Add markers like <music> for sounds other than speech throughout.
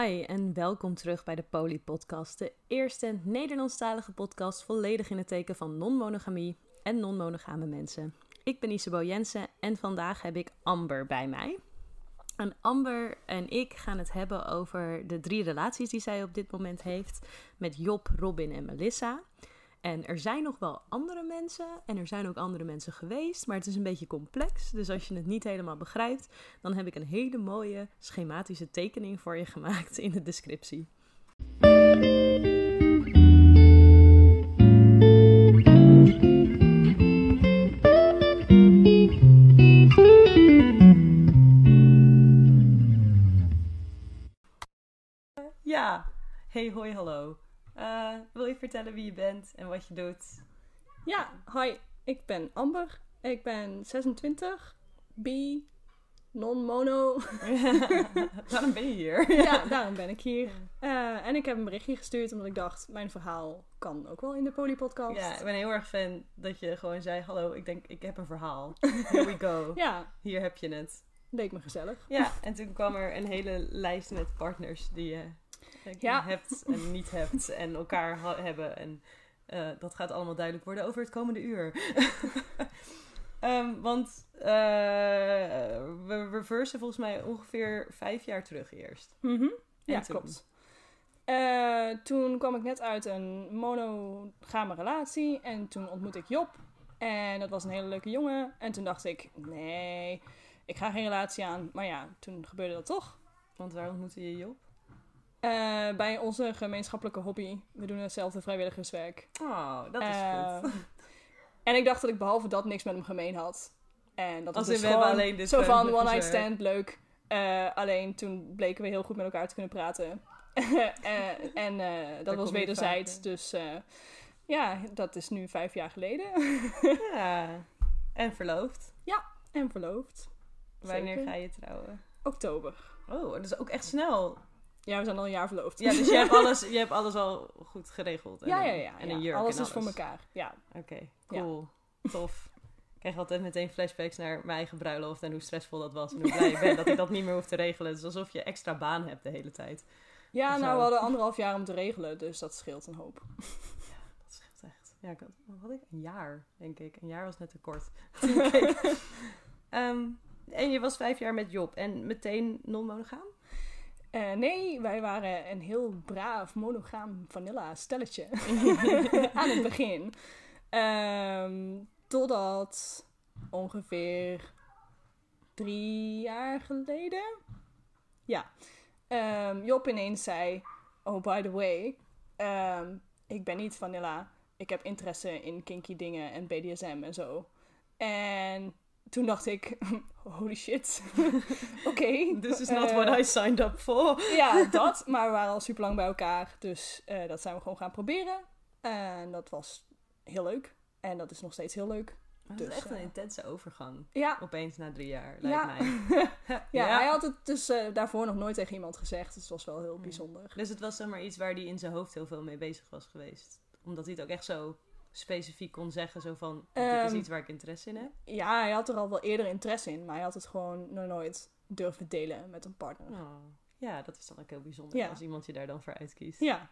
Hi en welkom terug bij de Poly Podcast, de eerste Nederlandstalige podcast volledig in het teken van non-monogamie en non-monogame mensen. Ik ben Isabel Jensen en vandaag heb ik Amber bij mij. En Amber en ik gaan het hebben over de drie relaties die zij op dit moment heeft met Job, Robin en Melissa. En er zijn nog wel andere mensen en er zijn ook andere mensen geweest, maar het is een beetje complex. Dus als je het niet helemaal begrijpt, dan heb ik een hele mooie schematische tekening voor je gemaakt in de descriptie. Ja, hey hoi hallo. Uh, wil je vertellen wie je bent en wat je doet? Ja, hi, ik ben Amber. Ik ben 26, bi, non-mono. daarom <laughs> ben je hier. <laughs> ja, daarom ben ik hier. Uh, en ik heb een berichtje gestuurd omdat ik dacht, mijn verhaal kan ook wel in de Polypodcast. Ja, ik ben heel erg fan dat je gewoon zei, hallo, ik denk, ik heb een verhaal. Here we go. <laughs> ja. Hier heb je het. Leek me gezellig. Ja, en toen kwam er een hele lijst met partners die je ja. hebt en niet hebt en elkaar hebben. En uh, dat gaat allemaal duidelijk worden over het komende uur. um, <laughs> want uh, we reversen volgens mij ongeveer vijf jaar terug eerst. Mm -hmm. Ja, toen? klopt. Uh, toen kwam ik net uit een monogame relatie en toen ontmoette ik Job. En dat was een hele leuke jongen. En toen dacht ik, nee, ik ga geen relatie aan. Maar ja, toen gebeurde dat toch. Want waar ontmoette je Job? Uh, bij onze gemeenschappelijke hobby. We doen hetzelfde vrijwilligerswerk. Oh, dat is uh, goed. <laughs> En ik dacht dat ik behalve dat niks met hem gemeen had. En dat Als was dus we gewoon alleen dit zo van one night stand, leuk. Uh, alleen toen bleken we heel goed met elkaar te kunnen praten. <laughs> en dat was wederzijds. Dus ja, dat is nu vijf jaar geleden. <laughs> ja. En verloofd. Ja, en verloofd. Wanneer Zeker. ga je trouwen? Oktober. Oh, dat is ook echt snel. Ja, we zijn al een jaar verloofd. Ja, dus je hebt alles, je hebt alles al goed geregeld. En ja, ja, ja. En een jurk alles en is voor elkaar. Ja. Oké, okay, cool. Ja. Tof. Ik krijg altijd meteen flashbacks naar mijn eigen bruiloft en hoe stressvol dat was. En hoe blij ik ben dat ik dat niet meer hoef te regelen. Het is alsof je extra baan hebt de hele tijd. Ja, nou, we hadden anderhalf jaar om te regelen, dus dat scheelt een hoop. Ja, dat scheelt echt. Ja, ik had, wat had ik? Een jaar, denk ik. Een jaar was net te kort. <laughs> um, en je was vijf jaar met Job en meteen non-monogaam? Uh, nee, wij waren een heel braaf, monogaam vanilla stelletje <laughs> aan het begin. Um, totdat ongeveer drie jaar geleden. Ja. Um, Job ineens zei: Oh, by the way, um, ik ben niet vanilla. Ik heb interesse in kinky dingen en BDSM en zo. En toen dacht ik, <laughs> holy shit. <laughs> Oké. Okay. This is not uh, what I signed up for. <laughs> ja, dat. Maar we waren al super lang bij elkaar. Dus uh, dat zijn we gewoon gaan proberen. En dat was heel leuk. En dat is nog steeds heel leuk. Dat dus, is echt een intense overgang. Ja. Opeens na drie jaar, lijkt ja. mij. ja, ja, hij had het dus daarvoor nog nooit tegen iemand gezegd. Dus het was wel heel bijzonder. Dus het was zeg maar iets waar hij in zijn hoofd heel veel mee bezig was geweest. Omdat hij het ook echt zo specifiek kon zeggen, zo van, dit is Um, iets waar ik interesse in heb? Ja, hij had er al wel eerder interesse in, maar hij had het gewoon nog nooit durven delen met een partner. Oh, ja, dat is dan ook heel bijzonder Ja. als iemand je daar dan voor uitkiest. Ja.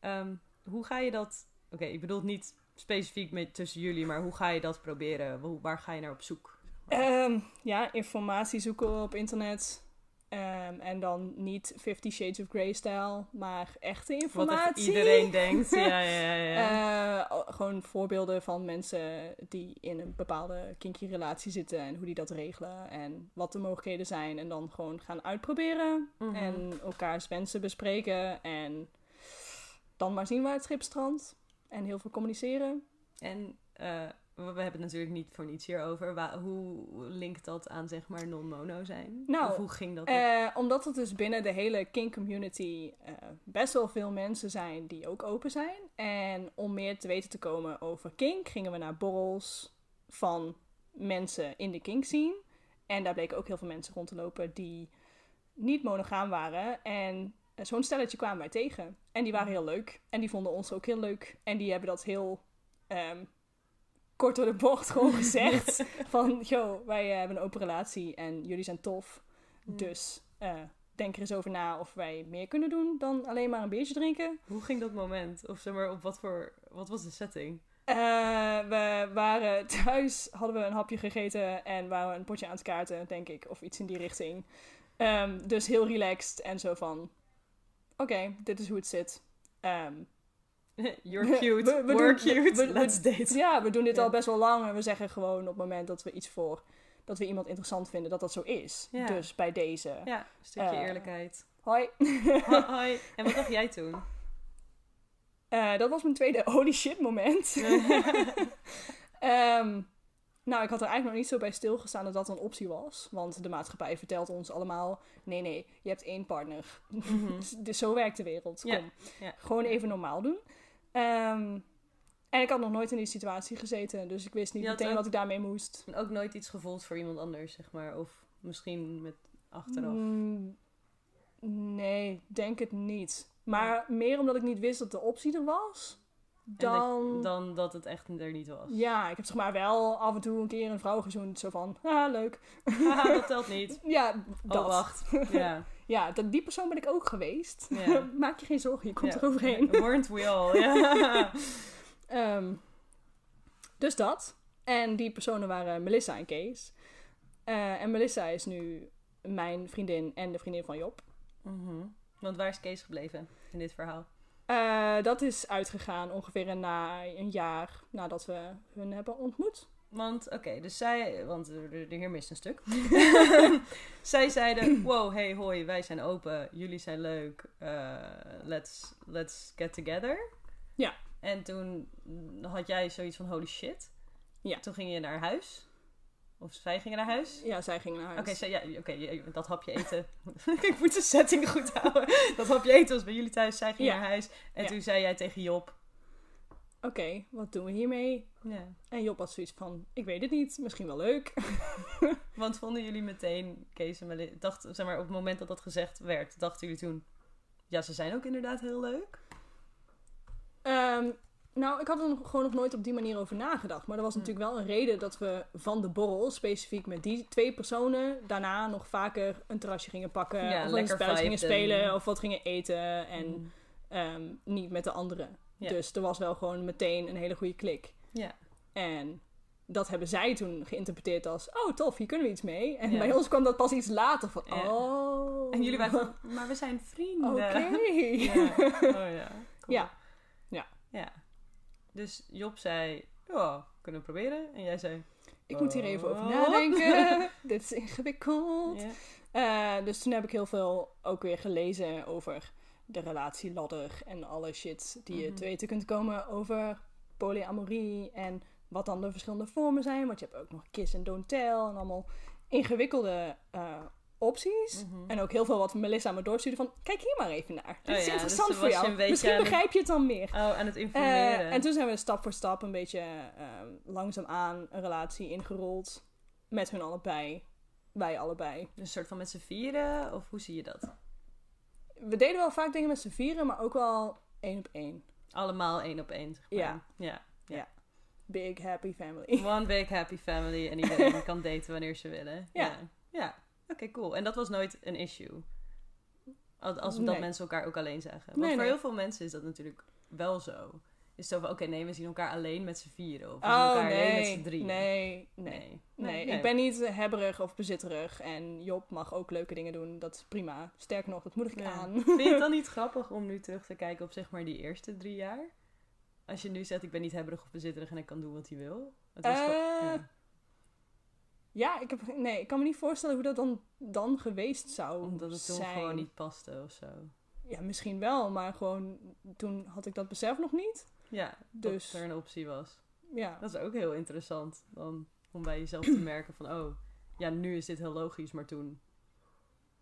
Ehm, hoe ga je dat... Oké, ik bedoel niet specifiek met, tussen jullie, maar hoe ga je dat proberen? Hoe, waar ga je naar op zoek? Ehm, ja, informatie zoeken op internet. Ehm, en dan niet Fifty Shades of Grey stijl, maar echte Wat informatie. echt iedereen denkt. Ja, ja, ja. <laughs> Eh, gewoon voorbeelden van mensen die in een bepaalde kinky relatie zitten en hoe die dat regelen en wat de mogelijkheden zijn. En dan gewoon gaan uitproberen Mhm. en elkaars wensen bespreken en dan maar zien waar het schip strandt. En heel veel communiceren. En eh, we hebben het natuurlijk niet voor niets hierover. Wa- hoe linkt dat aan, zeg maar, non-mono zijn? Nou, of hoe ging dat? Eh, omdat er dus binnen de hele kink community eh, best wel veel mensen zijn die ook open zijn. En om meer te weten te komen over kink gingen we naar borrels van mensen in de kink scene. En daar bleken ook heel veel mensen rond te lopen die niet monogaam waren. En eh, zo'n stelletje kwamen wij tegen. En die waren heel leuk. En die vonden ons ook heel leuk. En die hebben dat heel ehm, kort door de bocht gewoon gezegd. <laughs> van, yo, wij eh, hebben een open relatie en jullie zijn tof. Mm. Dus eh, denk er eens over na of wij meer kunnen doen dan alleen maar een biertje drinken. Hoe ging dat moment? Of zeg maar, op wat voor... Wat was de setting? Eh, we waren thuis, hadden we een hapje gegeten en waren we een potje aan het kaarten, denk ik. Of iets in die richting. Ehm, dus heel relaxed en zo van... Oké, dit is hoe het zit. Ehm, <laughs> You're cute, We- we we're doen- cute, we- let's date. ja, we doen dit al best wel lang en we zeggen gewoon op het moment dat we iets voor... Dat we iemand interessant vinden, dat dat zo is. Dus bij deze. Ja, een stukje Eh. eerlijkheid. Hoi. Hoi, <laughs> hoi. En wat dacht jij toen? Eh, dat was mijn tweede <laughs> holy shit moment. Ehm, nou, ik had er eigenlijk nog niet zo bij stilgestaan dat dat een optie was. Want de maatschappij vertelt ons allemaal... Nee, nee, je hebt één partner. Mhm. dus zo werkt de wereld. Kom. Gewoon even normaal doen. Ehm, en ik had nog nooit in die situatie gezeten. Dus ik wist niet meteen ook- wat ik daarmee moest. En ook nooit iets gevoeld voor iemand anders, zeg maar. Of misschien met achteraf. Mm, nee, denk het niet. Maar meer omdat ik niet wist dat de optie er was. En dat- Dan... dan dat het echt er niet was. Ja, ik heb zeg maar wel af en toe een keer een vrouw gezoend. Zo van, ah, leuk. Dat telt niet. <laughs> Ja, dat. Oh, wacht. Ja. <laughs> Ja, dat, die persoon ben ik ook geweest. Ja. <laughs> Maak je geen zorgen, je komt ja. er overheen. Weren't we all, <laughs> ja. Ehm, dus dat. En die personen waren Melissa en Kees. Eh, en Melissa is nu mijn vriendin en de vriendin van Job. Mhm. Want waar is Kees gebleven in dit verhaal? Eh, dat is uitgegaan ongeveer na een jaar nadat we hun hebben ontmoet. Want, oké, dus zij... Want er, er- hier mist een stuk. <laughs> zij zeiden, wow, hey, hoi, wij zijn open. Jullie zijn leuk. eh, let's, let's get together. Ja. En toen had jij zoiets van, holy shit. Ja. Toen ging je naar huis. Of zij gingen naar huis. Ja, zij gingen naar huis. Oké, ja, oké, je- dat hapje eten. <laughs> ik moet de setting goed houden. Dat hapje eten was bij jullie thuis. Zij ging Ja. naar huis. En Ja. toen zei jij tegen Job... Oké, wat doen we hiermee? Ja. En Job had zoiets van, ik weet het niet, misschien wel leuk. <laughs> Want vonden jullie meteen, Kees en Melissa, dacht, zeg maar, op het moment dat dat gezegd werd, dachten jullie toen, ja, ze zijn ook inderdaad heel leuk? Ehm, nou, ik had er nog- gewoon nog nooit op die manier over nagedacht. Maar er was Hm. natuurlijk wel een reden dat we van de borrel, specifiek met die twee personen, daarna nog vaker een terrasje gingen pakken. Ja, of een lekker spelletje gingen spelen of wat gingen eten. En Mm. ehm, niet met de anderen. Ja. Dus er was wel gewoon meteen een hele goede klik. Ja. En dat hebben zij toen geïnterpreteerd als, oh tof, hier kunnen we iets mee. En Ja. bij ons kwam dat pas iets later van, Ja. oh. En jullie waren van, <laughs> maar we zijn vrienden. Oké. Ja. <laughs> Oh ja. Cool. Ja. Ja. Ja. Dus Job zei, ja, kunnen we proberen. En jij zei, Ik moet hier even over Oh. nadenken. <laughs> Dit is ingewikkeld. Eh, dus toen heb ik heel veel ook weer gelezen over de relatieladder en alle shit die je Mhm. te weten kunt komen over polyamorie en wat dan de verschillende vormen zijn. Want je hebt ook nog kiss en don't tell en allemaal ingewikkelde eh, opties. Mhm. En ook heel veel wat Melissa me doorstuurde van, kijk hier maar even naar. Dit Oh is ja, dus interessant voor jou. Misschien het- begrijp je het dan meer. Oh, aan het Eh, informeren. en toen zijn we stap voor stap een beetje eh, langzaamaan een relatie ingerold. Met hun allebei. Wij allebei. Dus een soort van met z'n vieren, of hoe zie je dat? We deden wel vaak dingen met z'n vieren, maar ook wel één op één. Allemaal één op één, zeg maar. Ja. Ja. Big happy family. <laughs> One big happy family en iedereen kan daten wanneer ze willen. <laughs> Ja. Ja. Ja. Oké, cool. En dat was nooit een issue. Als, als dat mensen elkaar ook alleen zagen. Want Nee, voor nee. heel veel mensen is dat natuurlijk wel zo. Is zo van, oké, nee, we zien elkaar alleen met z'n vieren. Of we zien Oh elkaar alleen met nee. z'n drieën. nee. Nee. Nee. Nee, ik ben niet hebberig of bezitterig. En Job mag ook leuke dingen doen. Dat is prima. Sterker nog, dat moedig ik aan. Vind je het dan <laughs> niet grappig om nu terug te kijken op zeg maar die eerste drie jaar? Als je nu zegt, ik ben niet hebberig of bezitterig en ik kan doen wat hij wil. Het was Eh, ja. Ja, ik, heb, nee, ik kan me niet voorstellen hoe dat dan, dan geweest zou Omdat het toen zijn. gewoon niet paste of zo. Ja, misschien wel, maar gewoon toen had ik dat besef nog niet. Ja, Dus- dat er een optie was. Ja, Dat is ook heel interessant. Dan, om bij jezelf te <clears throat> merken van, oh, ja, nu is dit heel logisch, maar toen...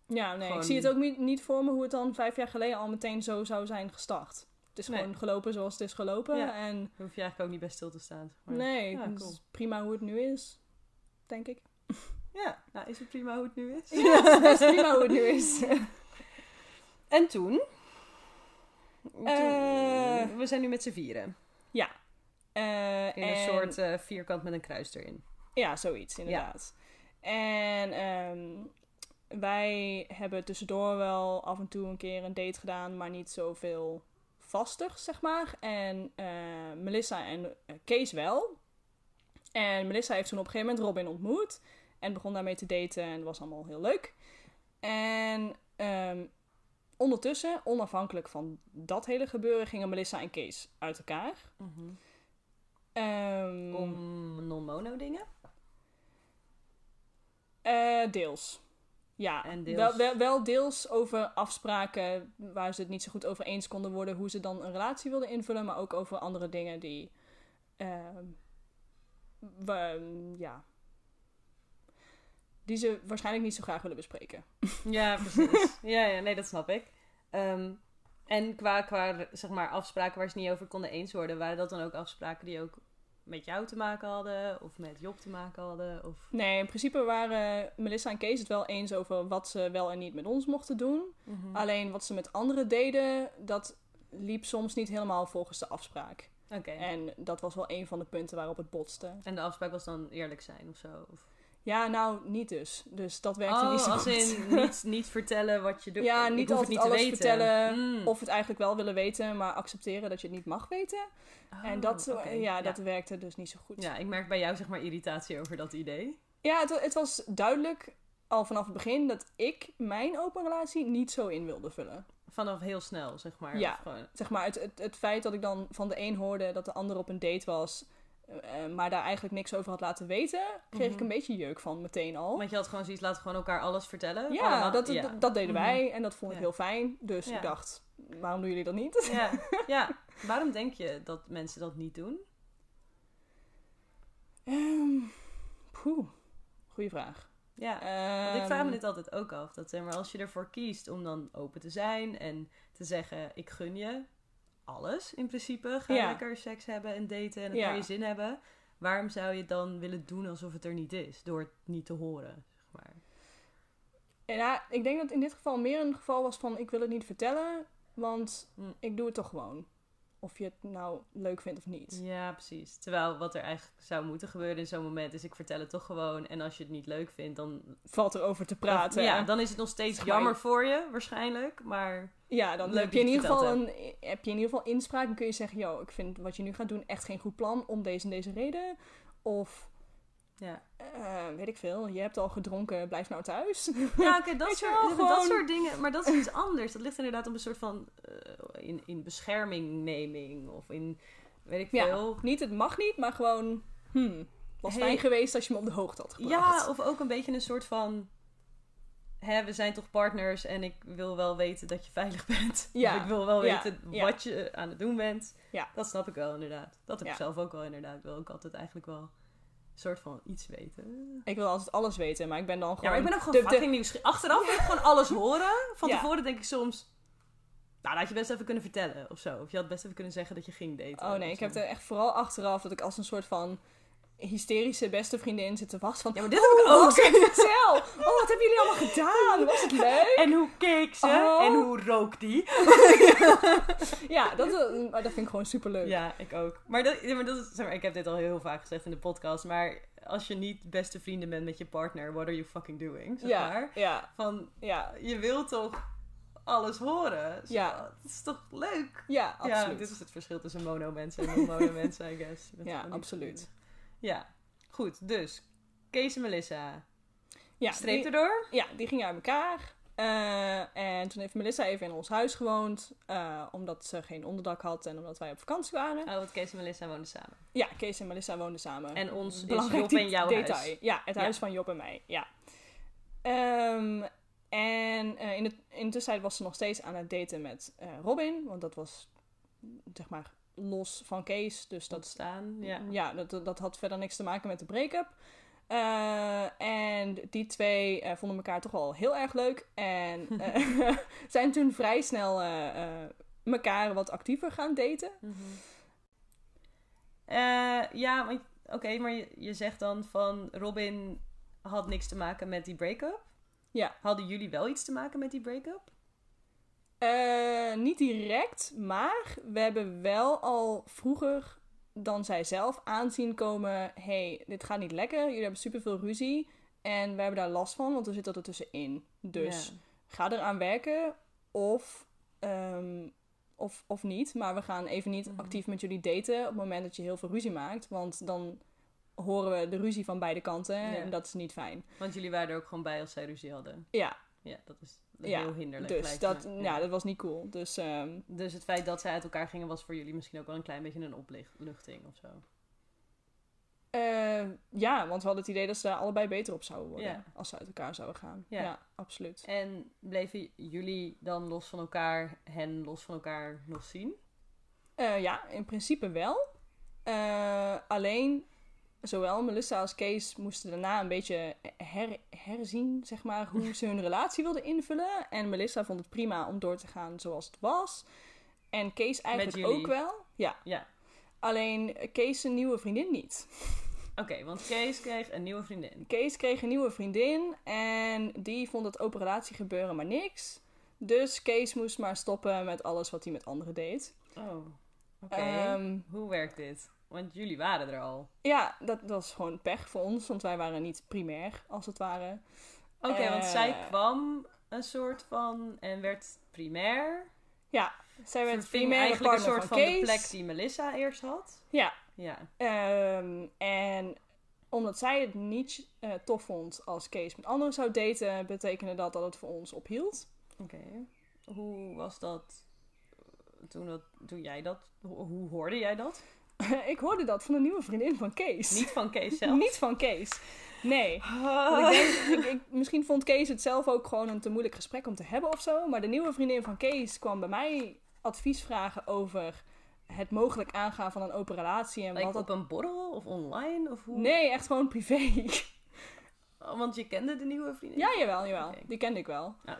ja nee, Gewoon- ik zie het ook niet, voor me hoe het dan vijf jaar geleden al meteen zo zou zijn gestart. Het is Nee. gewoon gelopen zoals het is gelopen. Ja. En Daar hoef je eigenlijk ook niet bij stil te staan. maar. nee, Ja, cool. prima hoe het nu is, denk ik. <laughs> Ja, nou is het prima hoe het nu is. Ja, het is prima hoe het nu is. <laughs> En toen? Toen- Eh. we zijn nu met z'n vieren. Eh, In en- een soort eh, vierkant met een kruis erin. Ja, zoiets, inderdaad. En ehm, wij hebben tussendoor wel af en toe een keer een date gedaan, maar niet zoveel vastig, zeg maar. En Melissa en Kees wel. En Melissa heeft toen op een gegeven moment Robin ontmoet. En begon daarmee te daten en dat was allemaal heel leuk. En ehm, ondertussen, onafhankelijk van dat hele gebeuren, gingen Melissa en Kees uit elkaar. Ehm, Om non-mono dingen? eh, deels. Ja, En deels- Wel, wel, wel deels over afspraken waar ze het niet zo goed over eens konden worden hoe ze dan een relatie wilden invullen, maar ook over andere dingen die. ehm, we- ja. Die ze waarschijnlijk niet zo graag willen bespreken. Ja, <laughs> precies. ja, ja, nee, dat snap ik. Ehm, en qua, qua zeg maar, afspraken waar ze niet over konden eens worden, waren dat dan ook afspraken die ook met jou te maken hadden? Of met Job te maken hadden? Of... Nee, in principe waren Melissa en Kees het wel eens over wat ze wel en niet met ons mochten doen. Mhm. Alleen wat ze met anderen deden, dat liep soms niet helemaal volgens de afspraak. Oké. En dat was wel een van de punten waarop het botste. En de afspraak was dan eerlijk zijn of zo? Of... Ja, nou, niet dus. Dus dat werkte Oh, niet zo als goed. in niet, niet vertellen wat je doet. Ja, niet altijd alles weten. vertellen. Mm. Of het eigenlijk wel willen weten, maar accepteren dat je het niet mag weten. en Oh, dat, oké. ja, dat werkte dus niet zo goed. Ja, ik merk bij jou zeg maar irritatie over dat idee. Ja, het, het was duidelijk al vanaf het begin dat ik mijn open relatie niet zo in wilde vullen. Vanaf heel snel, zeg maar. Ja. Gewoon- Zeg maar, het, het, het feit dat ik dan van de een hoorde dat de ander op een date was, eh, maar daar eigenlijk niks over had laten weten, kreeg ik Mhm. een beetje jeuk van meteen al. Want je had gewoon zoiets, laten we gewoon elkaar alles vertellen. Ja, Allemaal. dat, ja. dat, dat deden Mhm. wij en dat vond ik Ja. heel fijn. Dus Ja. ik dacht, waarom doen jullie dat niet? Ja, <laughs> ja. Waarom denk je dat mensen dat niet doen? Ehm poeh, goeie vraag. Ja, want ik vraag me Ehm, dit altijd ook af. Dat zeg maar, als je ervoor kiest om dan open te zijn en te zeggen: ik gun je alles in principe. Ga Ja. lekker seks hebben en daten en het Ja. naar je zin hebben. Waarom zou je het dan willen doen alsof het er niet is? Door het niet te horen, zeg maar. Ja, ik denk dat in dit geval meer een geval was van ik wil het niet vertellen, want Mm. ik doe het toch gewoon. Of je het nou leuk vindt of niet. Ja, precies. Terwijl wat er eigenlijk zou moeten gebeuren in zo'n moment is: ik vertel het toch gewoon. En als je het niet leuk vindt, dan. Valt erover te praten. Ja, dan is het nog steeds jammer voor je, waarschijnlijk. Maar. Ja, dan Leuk heb je, in ieder geval een, heb je in ieder geval inspraak. Dan kun je zeggen, yo, ik vind wat je nu gaat doen echt geen goed plan om deze en deze reden. Of, Ja, eh, weet ik veel, je hebt al gedronken, blijf nou thuis. Ja, oké, dat, <laughs> soort, dat soort dingen. Maar dat is iets anders. Dat ligt inderdaad op een soort van... eh, in, in beschermingneming of in... Weet ik Ja, veel. niet het mag niet, maar gewoon, hmm, was Hey. fijn geweest als je me op de hoogte had gebracht. Ja, of ook een beetje een soort van... Hè, we zijn toch partners en ik wil wel weten dat je veilig <laughs> bent. Ja, Of ik wil wel weten ja. wat je aan het doen bent. Ja. Dat snap ik wel inderdaad. Dat heb ik zelf ook wel inderdaad. Ik wil ook altijd eigenlijk wel soort van iets weten. Ik wil altijd alles weten, maar ik ben dan gewoon... Ja, maar ik ben ook gewoon de- de- fucking nieuwsgierig. Achteraf wil ik gewoon alles horen. Van Ja. tevoren denk ik soms... Nou, dat had je best even kunnen vertellen of zo. Of je had best even kunnen zeggen dat je ging daten. Oh nee, ik heb er echt vooral achteraf dat ik als een soort van hysterische beste vriendin zit te wachten van... Ja, maar dit heb ik "Oh, ook. Vertel! Oh, wat hebben jullie allemaal gedaan? Was het leuk? En hoe keek ze? Oh. En hoe rook die? <laughs> Ja, dat, eh, dat vind ik gewoon super leuk. Ja, ik ook. Maar, dat, maar dat zeg maar, ik heb dit al heel vaak gezegd in de podcast. Maar als je niet beste vrienden bent met je partner, what are you fucking doing? Zeg ja, maar. ja, Van, ja, je wilt toch alles horen? Zo, Ja. Het is toch leuk? ja, Ja, absoluut. dit is het verschil tussen mono-mensen en non-mono <laughs> mensen, I guess. Ja, absoluut. Ja, goed. Dus, Kees en Melissa. Ja, Streep die, erdoor? ja, die gingen uit elkaar. Eh, en toen heeft Melissa even in ons huis gewoond. eh, omdat ze geen onderdak had en omdat wij op vakantie waren. Oh, want Kees en Melissa woonden samen. Ja, Kees en Melissa woonden samen. En ons is Belangrijk Job en jouw detail. huis. Ja, het Ja. huis van Job en mij. Ja. Ehm, en eh, in, de, in de tussentijd was ze nog steeds aan het daten met Robin. Want dat was, zeg maar, los van Kees. Dus dat, Ontstaan, ja. ja, dat, dat- had verder niks te maken met de break-up. Eh, en die twee eh, vonden elkaar toch wel heel erg leuk. En <laughs> eh, <laughs> zijn toen vrij snel elkaar wat actiever gaan daten. Mhm. Ja, oké, maar je, je zegt dan van Robin had niks te maken met die break-up. Ja. Hadden jullie wel iets te maken met die break-up? Eh, niet direct, maar we hebben wel al vroeger dan zij zelf aanzien komen: hey, dit gaat niet lekker, jullie hebben superveel ruzie. En we hebben daar last van, want we zitten er tussenin. Dus Ja. ga eraan werken of, ehm, of, of niet. Maar we gaan even niet Mhm. actief met jullie daten op het moment dat je heel veel ruzie maakt. Want dan horen we de ruzie van beide kanten Ja. en dat is niet fijn. Want jullie waren er ook gewoon bij als zij ruzie hadden. Ja, Ja, dat is Ja, heel hinderlijk. dus dat, me. ja, dat was niet cool. Dus ehm, Dus het feit dat zij uit elkaar gingen was voor jullie misschien ook wel een klein beetje een opluchting of zo. eh, ja, want we hadden het idee dat ze daar allebei beter op zouden worden Ja. als ze uit elkaar zouden gaan. Ja. Ja, absoluut. En bleven jullie dan los van elkaar, hen los van elkaar nog zien? Eh, ja, in principe wel. Eh, alleen, zowel Melissa als Kees moesten daarna een beetje her- herzien, zeg maar, hoe ze hun relatie wilden invullen. En Melissa vond het prima om door te gaan zoals het was. En Kees eigenlijk ook wel. Ja. Ja. Alleen Kees zijn nieuwe vriendin niet. Oké, want Kees kreeg een nieuwe vriendin. Kees kreeg een nieuwe vriendin en die vond het operatie gebeuren maar niks. Dus Kees moest maar stoppen met alles wat hij met anderen deed. Oh, oké. Ehm, Hoe werkt dit? Want jullie waren er al. Ja, dat, dat was gewoon pech voor ons, want wij waren niet primair, als het ware. Oké, want Eh. zij kwam een soort van en werd primair. Ja, zij werd primaire eigenlijk een soort van van, de plek die Melissa eerst had. Ja, Ja. ehm, en omdat zij het niet eh, tof vond als Kees met anderen zou daten, betekende dat dat het voor ons ophield. Oké. Hoe was dat toen, dat toen jij dat... Hoe hoorde jij dat? <laughs> ik hoorde dat van een nieuwe vriendin van Kees. Niet van Kees <laughs> zelf? Niet van Kees. Nee. Ah. Ik denk, ik, ik- misschien vond Kees het zelf ook gewoon een te moeilijk gesprek om te hebben of zo. Maar de nieuwe vriendin van Kees kwam bij mij advies vragen over het mogelijk aangaan van een open relatie. En Like wat dat... op een borrel of online? Of hoe? Nee, echt gewoon privé. Oh, want je kende de nieuwe vriendin? ja, jawel, jawel. Die kende ik wel. Ja.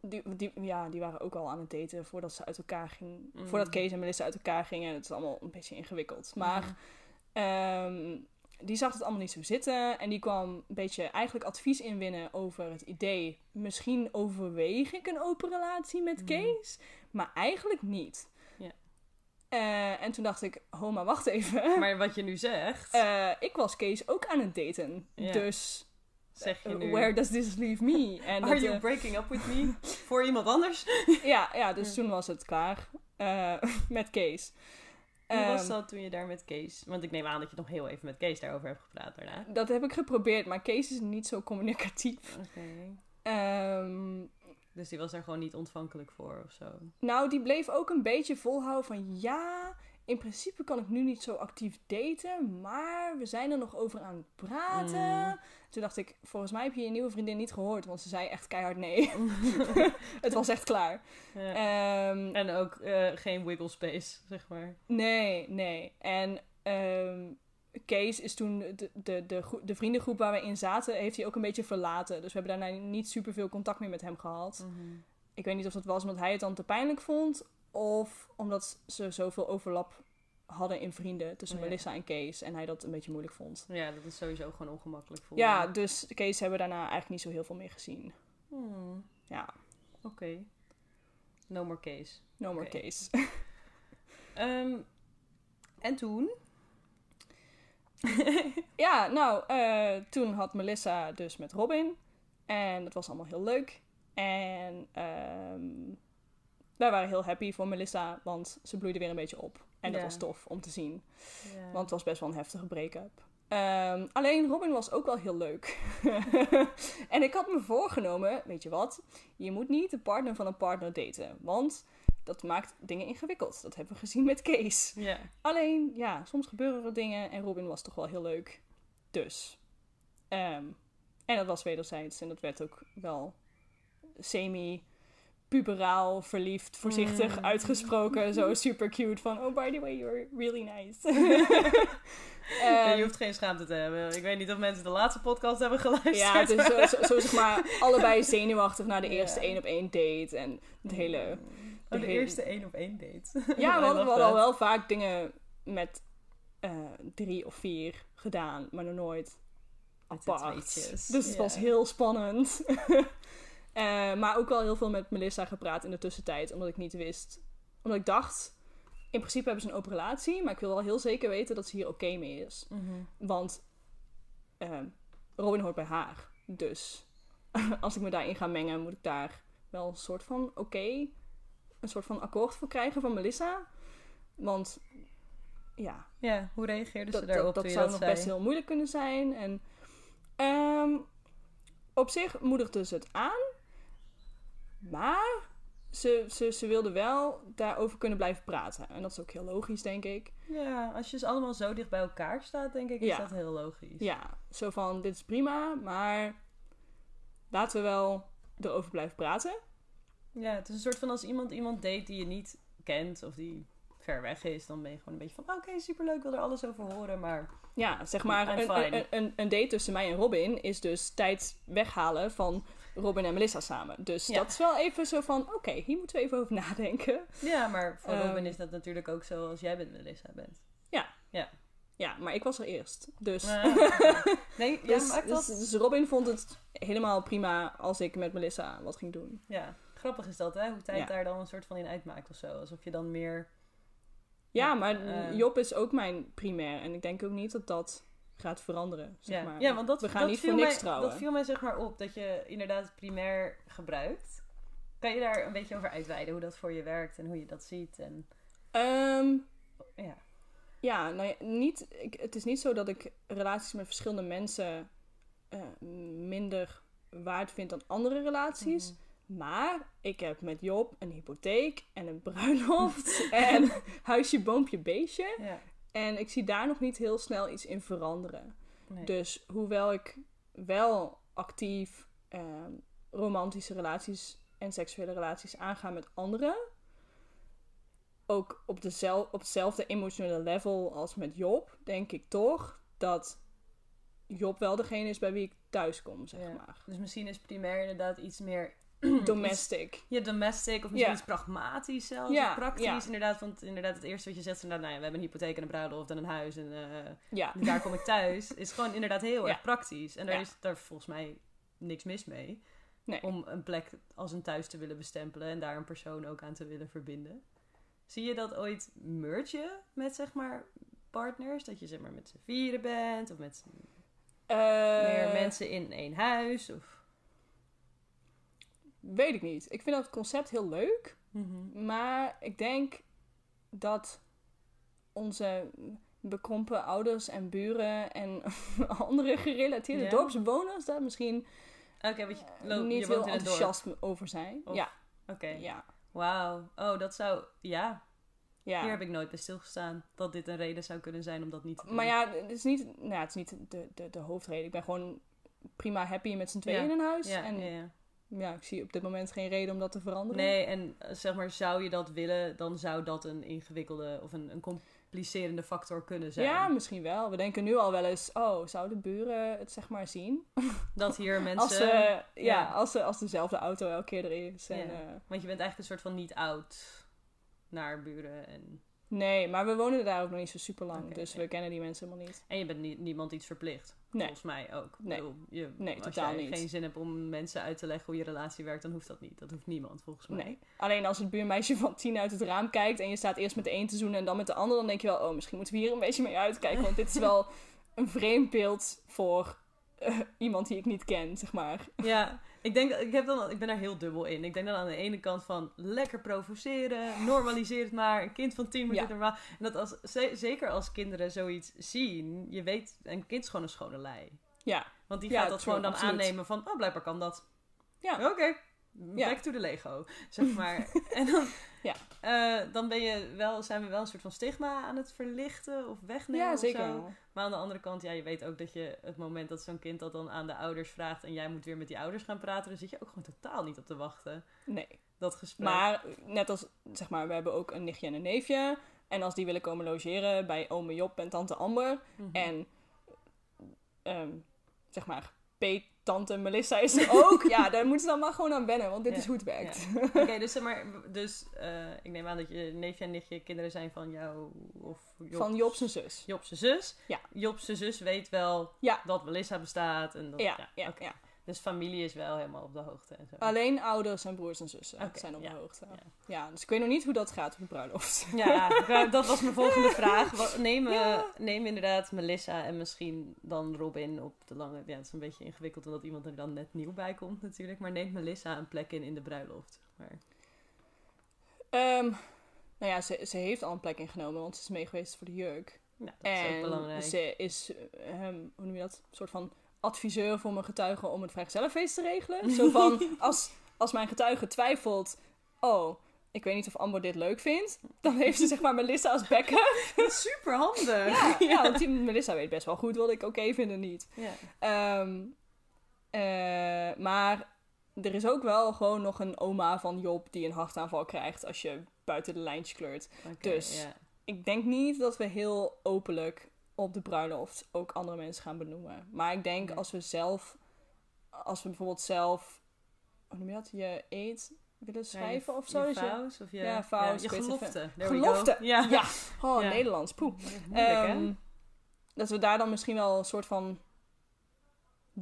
Die, die, ja, die waren ook al aan het daten voordat ze uit elkaar gingen. Mm. Voordat Kees en Melissa uit elkaar gingen. Het is allemaal een beetje ingewikkeld. Maar. Ehm, die zag het allemaal niet zo zitten. En die kwam een beetje eigenlijk advies inwinnen over het idee. Misschien overweeg ik een open relatie met Mhm. Kees. Maar eigenlijk niet. Eh, en toen dacht ik, ho, maar wacht even. Maar wat je nu zegt, Eh, ik was Kees ook aan het daten. Dus, zeg je eh, nu... where does this leave me? <laughs> En Are dat, you eh, breaking up with me? <laughs> Voor iemand anders? <laughs> ja, ja, dus toen was het klaar eh, met Kees. Hoe was Ehm, dat toen je daar met Kees... Want ik neem aan dat je nog heel even met Kees daarover hebt gepraat daarna. Dat heb ik geprobeerd, maar Kees is niet zo communicatief. Oké. Ehm, Dus die was daar gewoon niet ontvankelijk voor of zo? Nou, die bleef ook een beetje volhouden van ja, in principe kan ik nu niet zo actief daten, maar we zijn er nog over aan het praten. Mm. Toen dacht ik, volgens mij heb je je nieuwe vriendin niet gehoord, want ze zei echt keihard nee. <laughs> <laughs> het was echt klaar. Ja. Ehm, En ook eh, geen wiggle space, zeg maar. nee, nee. En ehm, Kees is toen de, de, de, groe- de vriendengroep waar we in zaten, heeft hij ook een beetje verlaten. Dus we hebben daarna niet super veel contact meer met hem gehad. Ik weet niet of dat was omdat hij het dan te pijnlijk vond. Of omdat ze zoveel overlap hadden in vrienden tussen Ja. Melissa en Kees. En hij dat een beetje moeilijk vond. Ja, dat is sowieso gewoon ongemakkelijk voor Ja, dus Kees hebben we daarna eigenlijk niet zo heel veel meer gezien. Hmm, Ja, Oké. No more case. no more. Kees. <laughs> <laughs> Ehm, en toen? <laughs> ja, nou, eh, toen had Melissa dus met Robin. En dat was allemaal heel leuk. En ehm, wij waren heel happy voor Melissa, want ze bloeide weer een beetje op. En dat Ja. was tof om te zien. Ja. Want het was best wel een heftige break-up. Ehm, alleen Robin was ook wel heel leuk. <laughs> en ik had me voorgenomen, weet je wat? Je moet niet de partner van een partner daten. Want dat maakt dingen ingewikkeld. Dat hebben we gezien met Kees. Alleen, ja, soms gebeuren er dingen. En Robin was toch wel heel leuk. Dus. ehm, en dat was wederzijds. En dat werd ook wel semi puberaal, verliefd, voorzichtig Mm. uitgesproken. Zo super cute van, oh by the way, you're really nice. <laughs> Ja, Ehm, je hoeft geen schaamte te hebben. Ik weet niet of mensen de laatste podcast hebben geluisterd. ja, dus zo, zo, zo zeg maar <laughs> allebei zenuwachtig naar de eerste één op één date. En het hele... Oh, de hele- eerste één op één date. Ja, we <laughs> hadden, we al wel vaak dingen met eh, drie of vier gedaan, maar nog nooit de apart. Dus het was heel spannend. Eh, maar ook wel heel veel met Melissa gepraat in de tussentijd, omdat ik niet wist. Omdat ik dacht, in principe hebben ze een open relatie, maar ik wil wel heel zeker weten dat ze hier oké mee is. Mhm. Want ehm, Robin hoort bij haar. Dus <laughs> als ik me daarin ga mengen, moet ik daar wel een soort van oké, een soort van akkoord voor krijgen van Melissa. Want ja, Ja, hoe reageerde ze dat, daarop dat, dat zou dat nog zei? best heel moeilijk kunnen zijn. En ehm, op zich moedigde ze het aan. Maar ze, ze, ze wilde wel daarover kunnen blijven praten. En dat is ook heel logisch, denk ik. Ja, als je dus allemaal zo dicht bij elkaar staat, denk ik, is Ja. dat heel logisch. Ja, zo van, dit is prima, maar laten we wel erover blijven praten. Ja, het is een soort van als iemand iemand date die je niet kent of die ver weg is, dan ben je gewoon een beetje van, oké, superleuk, wil er alles over horen, maar... Ja, zeg maar, een, een, een date tussen mij en Robin is dus tijd weghalen van Robin en Melissa samen. Dus Ja. dat is wel even zo van, oké, hier moeten we even over nadenken. Ja, maar voor Ehm. Robin is dat natuurlijk ook zo als jij bent Melissa bent. Ja, maar ik was er eerst. Dus, Ah, nee, <laughs> ja, dus, maakt dus, dat... dus Robin vond het helemaal prima als ik met Melissa wat ging doen. Ja, grappig is dat, hè? Hoe tijd Ja. daar dan een soort van in uitmaakt of zo. Alsof je dan meer... Ja, Ja, maar eh. Job is ook mijn primair. En ik denk ook niet dat dat gaat veranderen. Zeg ja. maar. ja, want dat, we gaan dat niet voor niks mij, trouwen. Dat viel mij zeg maar op, dat je inderdaad primair gebruikt. Kan je daar een beetje over uitweiden, hoe dat voor je werkt en hoe je dat ziet? En, Ehm, ja. ja, nou ja, niet, ik, het is niet zo dat ik relaties met verschillende mensen eh, minder waard vind dan andere relaties. Mhm. Maar ik heb met Job een hypotheek en een bruiloft <laughs> en huisje, boompje, beestje. Ja, En ik zie daar nog niet heel snel iets in veranderen. nee. Dus hoewel ik wel actief ehm, romantische relaties en seksuele relaties aanga met anderen, ook op, dezel- op hetzelfde emotionele level als met Job, denk ik toch dat Job wel degene is bij wie ik thuis kom, zeg Ja. maar. Dus misschien is primair inderdaad iets meer... <clears throat> Domestic. Ja, domestic of misschien Ja. iets pragmatisch zelfs. Ja, praktisch ja. inderdaad. Want inderdaad het eerste wat je zegt is inderdaad... Nou ja, we hebben een hypotheek en een bruiloft en een huis en eh, Ja. daar kom ik thuis. Is gewoon inderdaad heel <laughs> erg praktisch. En daar is daar volgens mij niks mis mee. Nee. Om een plek als een thuis te willen bestempelen en daar een persoon ook aan te willen verbinden. Zie je dat ooit mergen met zeg maar partners? Dat je zeg maar met z'n vieren bent of met z'n- meer Eh, mensen in één huis? Of... Weet ik niet. Ik vind dat concept heel leuk. Maar ik denk dat onze bekrompen ouders en buren en <laughs> andere gerelateerde Ja? dorpsbewoners daar misschien Oké, want je, lo- niet je heel enthousiast over zijn. Of- Ja, Oké. ja, Wauw. Oh, dat zou... Ja, ja. hier heb ik nooit bij stilgestaan. Dat dit een reden zou kunnen zijn om dat niet te doen. Maar ja, het is niet, nou, het is niet de, de, de hoofdreden. Ik ben gewoon prima happy met z'n tweeën Ja. in een huis. Ja, en ja, ik zie op dit moment geen reden om dat te veranderen. Nee, en eh, zeg maar, zou je dat willen, dan zou dat een ingewikkelde of een, een complicerende factor kunnen zijn. Ja, misschien wel. We denken nu al wel eens, oh, zouden buren het zeg maar zien? Dat hier <laughs> mensen... Als, ja, ja. Als, ze, als dezelfde auto elke keer er is. En, Ja. eh, Want je bent eigenlijk een soort van niet oud naar buren. En, nee, maar we wonen daar ook nog niet zo super lang. Dus ja. we kennen die mensen helemaal niet. en je bent niet, niemand iets verplicht. Nee. Volgens mij ook. Nee. bedoel, je, Nee, als totaal jij niet. geen zin hebt om mensen uit te leggen hoe je relatie werkt, dan hoeft dat niet. Dat hoeft niemand, volgens mij. Nee. Alleen als het buurmeisje van tien uit het raam kijkt en je staat eerst met de een te zoenen en dan met de ander, dan denk je wel, oh, misschien moeten we hier een beetje mee uitkijken. Want dit is wel <laughs> een vreemd beeld voor <laughs> iemand die ik niet ken, zeg maar. Ja, ik, denk, ik, heb dan, ik ben daar heel dubbel in. Ik denk dan aan de ene kant van lekker provoceren, normaliseer het maar. Een kind van tien moet Ja. dit normaal. En dat als, ze- zeker als kinderen zoiets zien, je weet, een kind is gewoon een schone lei. Ja, Want die Ja, gaat dat true, gewoon dan absoluut. aannemen van, oh blijkbaar kan dat. ja. Oké, Ja. back to the Lego, zeg maar. <laughs> en dan, Ja. eh, dan ben je wel, zijn we wel een soort van stigma aan het verlichten of wegnemen ja of zeker. zo. Maar aan de andere kant, ja, je weet ook dat je het moment dat zo'n kind dat dan aan de ouders vraagt en jij moet weer met die ouders gaan praten, dan zit je ook gewoon totaal niet op te wachten. Nee. Dat gesprek. Maar net als, zeg maar, we hebben ook een nichtje en een neefje. En als die willen komen logeren bij ome Job en tante Amber. Mhm. En, ehm, zeg maar, P-tante Melissa is er <laughs> ook. ja, daar moeten ze dan maar gewoon aan wennen, want dit Ja, is hoe het werkt. <laughs> Oké, dus maar, dus eh, ik neem aan dat je neefje en nichtje kinderen zijn van jou of Job's, Van Job zijn zus. Job's zus. Ja. Job's zus weet wel Ja. dat Melissa bestaat. En dat, Ja, ja, oké. ja. Dus familie is wel helemaal op de hoogte en zo. Alleen ouders en broers en zussen zijn op ja, de hoogte. ja. Ja. dus ik weet nog niet hoe dat gaat op de bruiloft. Ja, <laughs> dat was mijn volgende vraag. Neem, eh, Ja. neem inderdaad Melissa en misschien dan Robin op de lange... Ja, het is een beetje ingewikkeld omdat iemand er dan net nieuw bij komt natuurlijk. Maar neemt Melissa een plek in in de bruiloft? Maar, Ehm, nou ja, ze, ze heeft al een plek ingenomen, want ze is mee geweest voor de jurk. nou, dat is ook belangrijk. ze is, ehm, hoe noem je dat, een soort van adviseur voor mijn getuigen om het vrijgezellenfeest te regelen. Zo van, <laughs> als, als mijn getuige twijfelt, oh, ik weet niet of Amber dit leuk vindt, dan heeft ze zeg maar Melissa als backup. <laughs> Super handig! Ja, <laughs> ja, want die Melissa weet best wel goed wat ik oké vind en niet. Ja. Ehm, eh, maar er is ook wel gewoon nog een oma van Job die een hartaanval krijgt als je buiten de lijntjes kleurt. Dus-. Ik denk niet dat we heel openlijk op de bruiloft ook andere mensen gaan benoemen. Maar ik denk als we zelf, als we bijvoorbeeld zelf, hoe noem je dat, je eet willen schrijven Ja, je- of zo. Je dus je- of je, Ja, je ik weet het gelofte. Gelofte. Ja. ja. Oh, Ja. Nederlands, poeh. Moeilijk? Ehm, dat we daar dan misschien wel een soort van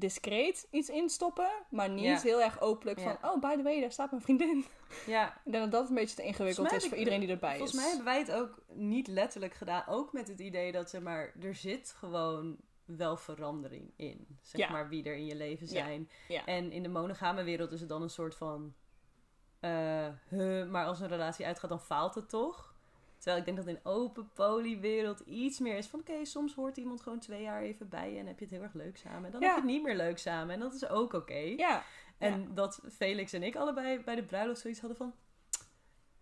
discreet iets in stoppen, maar niet Ja. heel erg openlijk Ja. van, oh, by the way, daar staat mijn vriendin. Ja, Ik denk dat dat een beetje te ingewikkeld Volgens is voor ik- iedereen die erbij Volgens is. mij hebben wij het ook niet letterlijk gedaan. Ook met het idee dat zeg maar, er zit gewoon wel verandering in. Zeg Ja. maar wie er in je leven zijn. Ja. En in de monogame wereld is het dan een soort van. huh, maar als een relatie uitgaat, dan faalt het toch? Terwijl ik denk dat in open polywereld iets meer is van... Oké, soms hoort iemand gewoon twee jaar even bij je en heb je het heel erg leuk samen. En dan Ja. heb je het niet meer leuk samen. En dat is ook oké. Ja, En Ja. dat Felix en ik allebei bij de bruiloft zoiets hadden van...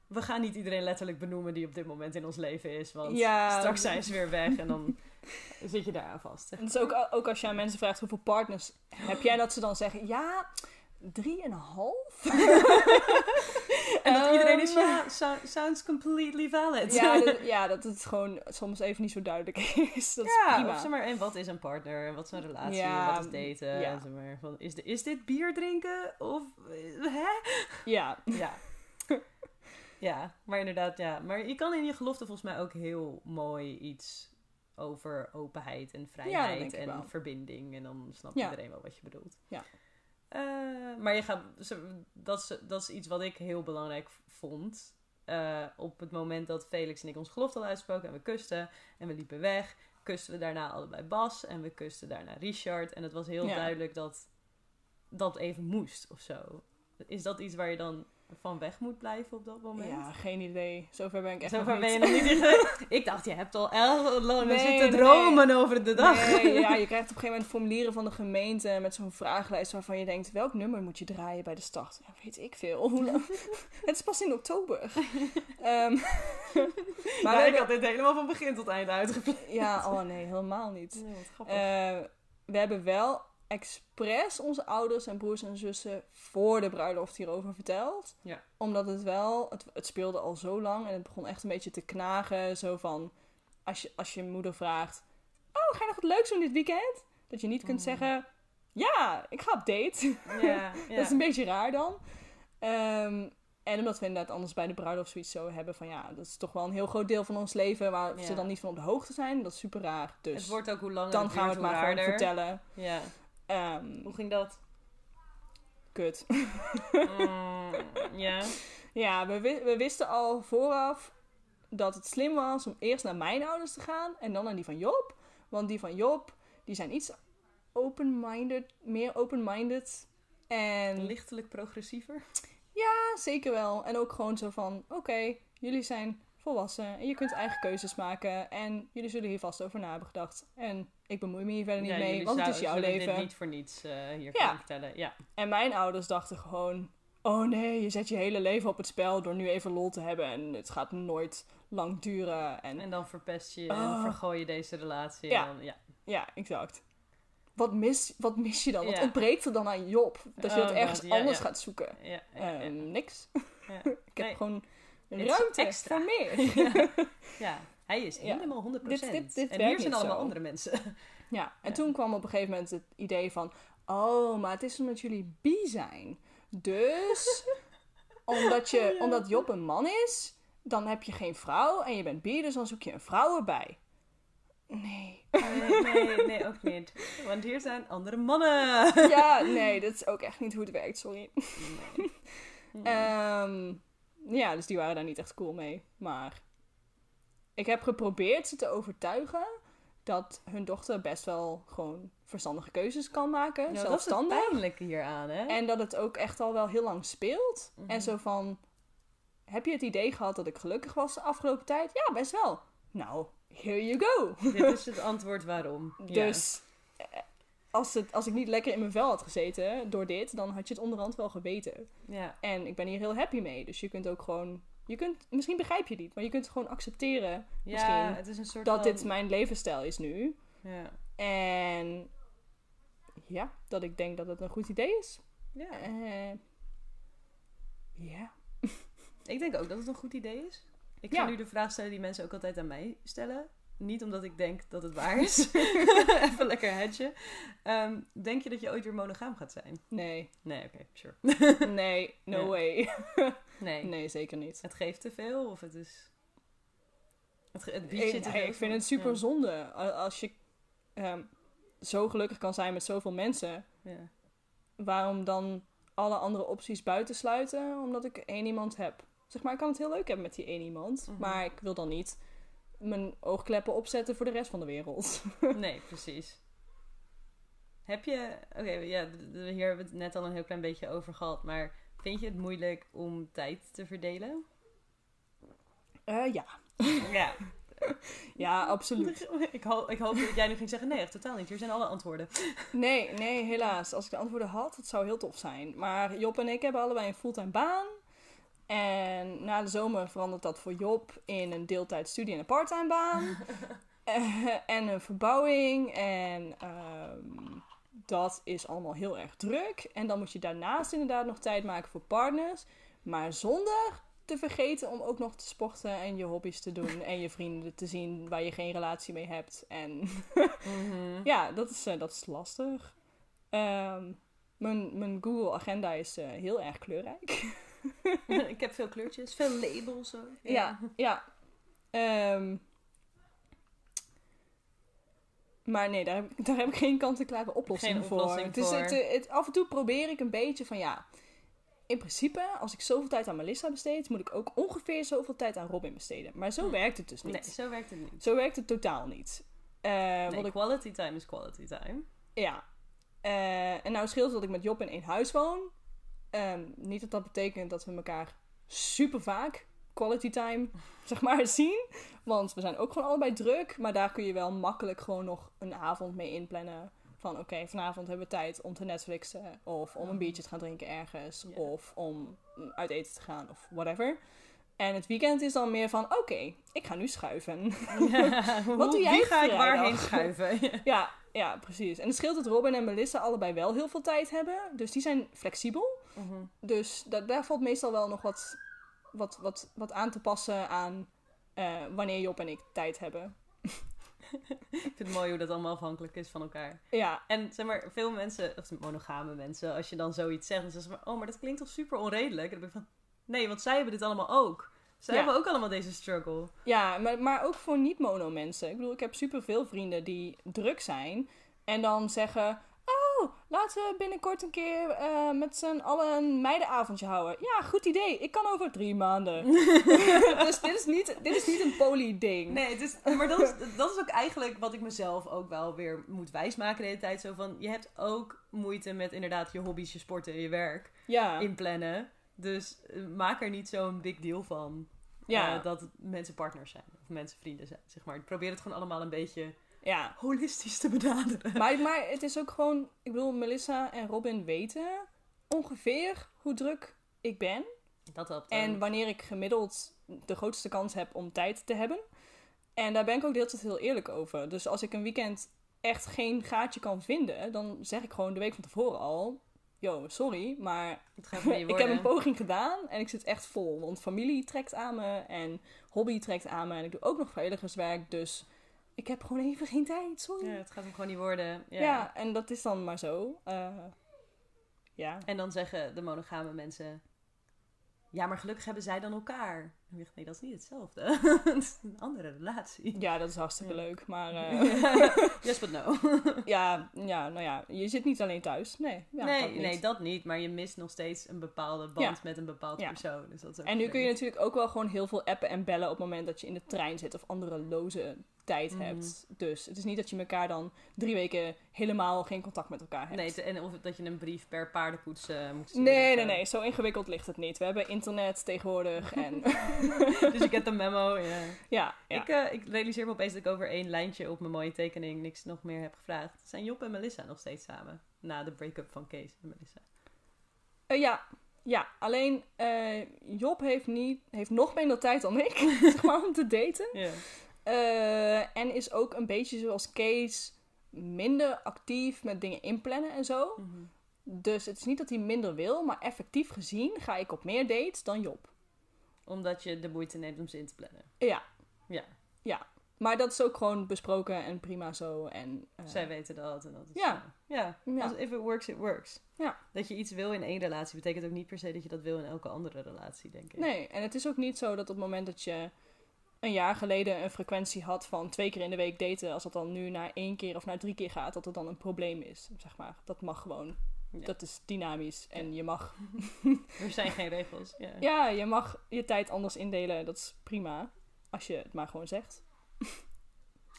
We gaan niet iedereen letterlijk benoemen die op dit moment in ons leven is. Want Ja. straks zijn ze weer weg en dan <laughs> zit je daar aan vast. en het is ook, ook als je aan mensen vraagt hoeveel partners heb jij, dat ze dan zeggen, ja, drieënhalf? <laughs> En dat iedereen is, Ehm. ja, so- sounds completely valid. Ja, dat, <laughs> ja, dat het gewoon soms even niet zo duidelijk <laughs> is. Dat is Ja, prima. of zeg maar, en wat is een partner? En wat is een relatie? Ja, wat is daten? ja. Zeg maar, van, is, de, is dit bier drinken? Of, eh, hè? Ja, <laughs> Ja. ja, maar inderdaad, ja. Maar je kan in je gelofte volgens mij ook heel mooi iets over openheid en vrijheid en wel. verbinding. En dan snapt iedereen wel wat je bedoelt. Ja. Eh, maar je gaat, dat, is, dat is iets wat ik heel belangrijk vond. Eh, op het moment dat Felix en ik ons gelofte hadden uitgesproken en we kusten en we liepen weg, kusten we daarna allebei Bas en we kusten daarna Richard. En het was heel Ja. duidelijk dat dat even moest of zo. Is dat iets waar je dan van weg moet blijven op dat moment? ja, geen idee. Zover ben ik echt Zover nog ben je niet. nog niet. <laughs> Ik dacht, je hebt al heel lang Nee, zitten nee, dromen over de dag. Nee, ja, je <laughs> krijgt op een gegeven moment formulieren van de gemeente met zo'n vragenlijst waarvan je denkt, welk nummer moet je draaien bij de start? Ja, weet ik veel. Hoe lang? <laughs> Het is pas in oktober. Ehm, Maar ik had dit helemaal van begin tot eind uitgepland. ja, oh nee, helemaal niet. Eh, we hebben wel expres onze ouders en broers en zussen voor de bruiloft hierover verteld. Ja. Omdat het wel, het, het speelde al zo lang en het begon echt een beetje te knagen. Zo van, als je, als je moeder vraagt, oh, ga je nog wat leuks doen dit weekend? Dat je niet kunt Mm. zeggen, ja, ik ga op date. ja, <laughs> ja. Dat is een beetje raar dan. Ehm, en omdat we inderdaad anders bij de bruiloft zoiets zo hebben van, ja, dat is toch wel een heel groot deel van ons leven waar Ja. ze dan niet van op de hoogte zijn. Dat is super raar. Dus het wordt ook hoe langer dan het gaan we het maar gewoon vertellen. Ja. Ehm, Hoe ging dat? kut. Mm, ja. <laughs> ja, we, we wisten al vooraf dat het slim was om eerst naar mijn ouders te gaan en dan naar die van Job. Want die van Job, die zijn iets open-minded, meer open-minded. En Lichtelijk progressiever. ja, zeker wel. En ook gewoon zo van, oké, jullie zijn volwassen en je kunt eigen keuzes maken. En jullie zullen hier vast over na hebben gedacht. En ik bemoei me hier verder niet Ja, mee, want het is jouw leven. dit niet voor niets eh, hier Ja. kunnen vertellen. Ja. En mijn ouders dachten gewoon: oh nee, je zet je hele leven op het spel door nu even lol te hebben en het gaat nooit lang duren. En En dan verpest je Oh. en vergooi je deze relatie. Ja. En dan, ja. ja, exact. Wat mis, wat mis je dan? Wat ontbreekt er dan aan Job? Dat je Oh dat ergens God, ja, anders gaat zoeken. Ehm, niks. Ja. <laughs> Ik heb Nee. gewoon ruimte extra. voor meer. <laughs> Ja, <laughs> hij is helemaal 100%. Dit- dit- dit en hier zijn allemaal zo. andere mensen. Ja, en toen kwam op een gegeven moment het idee van: oh, maar het is omdat jullie bi zijn. Dus <laughs> omdat, je, Oh, ja. omdat Job een man is, dan heb je geen vrouw en je bent bi, dus dan zoek je een vrouw erbij. Nee, Nee, nee, nee, ook niet. Want hier zijn andere mannen. ja, nee, dat is ook echt niet hoe het werkt, sorry. Nee. <laughs> Ehm, ja, dus die waren daar niet echt cool mee. Maar ik heb geprobeerd ze te overtuigen dat hun dochter best wel gewoon verstandige keuzes kan maken. Ja, dat is het zelfstandig. pijnlijke hieraan, hè? En dat het ook echt al wel heel lang speelt. Mhm. En zo van, heb je het idee gehad dat ik gelukkig was de afgelopen tijd? Ja, best wel. Nou, here you go. Dit is het antwoord waarom. <laughs> Dus eh, als, het, als ik niet lekker in mijn vel had gezeten door dit, dan had je het onderhand wel geweten. Ja. En ik ben hier heel happy mee. Dus je kunt ook gewoon, je kunt, misschien begrijp je het niet, maar je kunt gewoon accepteren ja, Misschien het is een soort dat van... dit mijn levensstijl is nu. Ja. En ja, dat ik denk dat het een goed idee is. ja. Eh, ja. Ik denk ook dat het een goed idee is. Ik Ja. ga nu de vraag stellen die mensen ook altijd aan mij stellen. Niet omdat ik denk dat het waar is. <laughs> Even lekker hedgen. Ehm, denk je dat je ooit weer monogaam gaat zijn? Nee. Nee, oké, sure. <laughs> Nee, no Ja. way. Nee. Nee, zeker niet. Het geeft te veel of het is... Het, het biedt je te veel ik vind het super zonde. Als je ehm, zo gelukkig kan zijn met zoveel mensen, Ja. waarom dan alle andere opties buitensluiten omdat ik één iemand heb? Zeg maar, ik kan het heel leuk hebben met die één iemand, Mhm. maar ik wil dan niet mijn oogkleppen opzetten voor de rest van de wereld. <laughs> Nee, precies. Heb je... Oké, ja, hier hebben we het net al een heel klein beetje over gehad. Maar vind je het moeilijk om tijd te verdelen? Eh, ja. Ja. <laughs> ja, absoluut. <laughs> ik, hoop, ik hoop dat jij nu ging zeggen, nee, echt totaal niet. Hier zijn alle antwoorden. Nee, nee, helaas. Als ik de antwoorden had, het zou heel tof zijn. Maar Job en ik hebben allebei een fulltime baan. En na de zomer verandert dat voor Job in een deeltijd studie en een parttime baan. <laughs> Eh, en een verbouwing. En ehm, dat is allemaal heel erg druk. En dan moet je daarnaast inderdaad nog tijd maken voor partners. Maar zonder te vergeten om ook nog te sporten en je hobby's te doen. En je vrienden te zien waar je geen relatie mee hebt. En <laughs> ja, dat is, eh, dat is lastig. Ehm, mijn, mijn Google Agenda is eh, heel erg kleurrijk. <laughs> <laughs> ik heb veel kleurtjes, veel labels ook. Ja, ja. Ehm, maar nee, daar heb, ik- daar heb ik geen kant-en-klare oplossing Geen voor. oplossing Het is, voor. het, het- af en toe probeer ik een beetje van ja. In principe, als ik zoveel tijd aan Melissa besteed, moet ik ook ongeveer zoveel tijd aan Robin besteden. Maar zo Hm. werkt het dus niet. Nee, zo werkt het niet. Zo werkt het totaal niet. Eh, Nee, wat ik quality time is quality time. Ja. Eh, en nou scheelt dat ik met Job in één huis woon. Ehm, niet dat dat betekent dat we elkaar super vaak quality time, <laughs> zeg maar, zien. Want we zijn ook gewoon allebei druk. Maar daar kun je wel makkelijk gewoon nog een avond mee inplannen. Van oké, vanavond hebben we tijd om te Netflixen. Of om een biertje te gaan drinken ergens. Of om uit eten te gaan of whatever. En het weekend is dan meer van oké, ik ga nu schuiven. <laughs> Ja, <laughs> Wat doe jij Wie ga ik waarheen schuiven? Ja, ja, precies. En het scheelt dat Robin en Melissa allebei wel heel veel tijd hebben. Dus die zijn flexibel. Mhm. Dus da- daar valt meestal wel nog wat, wat, wat, wat aan te passen aan eh, wanneer Job en ik tijd hebben. <laughs> Ik vind het mooi hoe dat allemaal afhankelijk is van elkaar. Ja, En zeg maar, veel mensen, of monogame mensen, als je dan zoiets zegt, dan zeggen ze maar, oh, maar dat klinkt toch super onredelijk? En dan ben ik van, nee, want zij hebben dit allemaal ook. Zij Ja. hebben ook allemaal deze struggle. ja maar, maar ook voor niet-mono mensen. Ik bedoel, ik heb superveel vrienden die druk zijn. En dan zeggen, oh, laten we binnenkort een keer eh, met z'n allen een meidenavondje houden. Ja, goed idee. Ik kan over drie maanden. <laughs> dus dit is niet, dit is niet een poly-ding. Nee, het is, maar dat is, dat is ook eigenlijk wat ik mezelf ook wel weer moet wijsmaken de hele tijd. Zo van, je hebt ook moeite met inderdaad je hobby's, je sporten en je werk Ja, inplannen. Dus eh, maak er niet zo'n big deal van. ja, eh, dat mensen partners zijn. Of mensen vrienden zijn, zeg maar. Probeer het gewoon allemaal een beetje ja. holistisch te benaderen. Maar, maar het is ook gewoon, ik bedoel, Melissa en Robin weten ongeveer hoe druk ik ben. Dat helpt En ook. wanneer ik gemiddeld de grootste kans heb om tijd te hebben. En daar ben ik ook de hele tijd heel eerlijk over. Dus als ik een weekend echt geen gaatje kan vinden, dan zeg ik gewoon de week van tevoren al. Yo, sorry, maar <laughs> ik heb een poging gedaan en ik zit echt vol. Want familie trekt aan me en hobby trekt aan me. En ik doe ook nog vrijwilligerswerk, dus ik heb gewoon even geen tijd, sorry. Ja, het gaat hem gewoon niet worden. Ja. Ja. en dat is dan maar zo. Eh, ja. En dan zeggen de monogame mensen... ja, maar gelukkig hebben zij dan elkaar. En ik nee, dat is niet hetzelfde. <laughs> het is een andere relatie. Ja, dat is hartstikke Ja. leuk. Maar <laughs> eh, yes, but no. <laughs> ja, ja, nou ja, je zit niet alleen thuis. Nee, ja, nee, dat niet. nee, dat niet. Maar je mist nog steeds een bepaalde band met een bepaald persoon. Dus dat is En nu kun je natuurlijk ook wel gewoon heel veel appen en bellen op het moment dat je in de trein zit of andere loze tijd Mhm. hebt. Dus het is niet dat je elkaar dan drie weken helemaal geen contact met elkaar hebt. Nee, en of dat je een brief per paardenpoets eh, moet sturen. Nee, nee, nee, zo ingewikkeld ligt het niet. We hebben internet tegenwoordig <laughs> en <laughs> dus je get de memo, ja. ja, ja. Ik, eh, ik realiseer me opeens dat ik over één lijntje op mijn mooie tekening niks nog meer heb gevraagd. Zijn Job en Melissa nog steeds samen? Na de break-up van Kees en Melissa. Eh, ja, ja, alleen Job heeft, niet, heeft nog minder tijd dan ik <laughs> zeg maar, om te daten. Ja. Eh, en is ook een beetje zoals Kees minder actief met dingen inplannen en zo. Dus het is niet dat hij minder wil, maar effectief gezien ga ik op meer dates dan Job. Omdat je de moeite neemt om ze in te plannen. Ja, Ja, maar dat is ook gewoon besproken en prima zo. En, eh, zij weten dat en dat is Ja. Ja, Ja. Als if it works, it works. Ja. Dat je iets wil in één relatie betekent ook niet per se dat je dat wil in elke andere relatie, denk ik. Nee, en het is ook niet zo dat op het moment dat je een jaar geleden een frequentie had van twee keer in de week daten, als dat dan nu naar één keer of naar drie keer gaat, dat het dan een probleem is. Zeg maar. Dat mag gewoon. Ja. Dat is dynamisch. En je mag, <laughs> Er zijn geen regels. Ja. ja, je mag je tijd anders indelen. Dat is prima. Als je het maar gewoon zegt. <laughs>